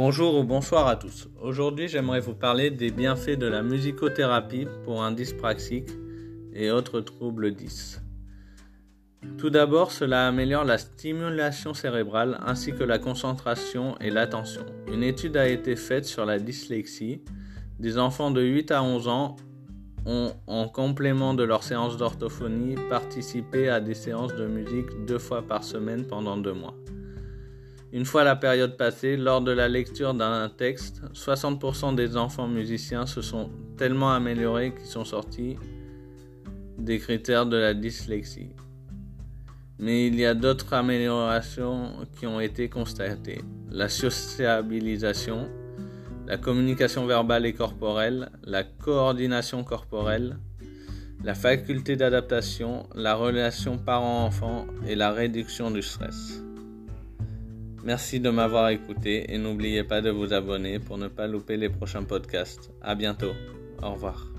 Bonjour ou bonsoir à tous. Aujourd'hui, j'aimerais vous parler des bienfaits de la musicothérapie pour un dyspraxique et autres troubles 10. Tout d'abord, cela améliore la stimulation cérébrale ainsi que la concentration et l'attention. Une étude a été faite sur la dyslexie. Des enfants de 8 à 11 ans ont, en complément de leur séance d'orthophonie, participé à des séances de musique deux fois par semaine pendant deux mois. Une fois la période passée, lors de la lecture d'un texte, 60% des enfants musiciens se sont tellement améliorés qu'ils sont sortis des critères de la dyslexie. Mais il y a d'autres améliorations qui ont été constatées. La sociabilisation, la communication verbale et corporelle, la coordination corporelle, la faculté d'adaptation, la relation parent-enfant et la réduction du stress. Merci de m'avoir écouté et n'oubliez pas de vous abonner pour ne pas louper les prochains podcasts. À bientôt. Au revoir.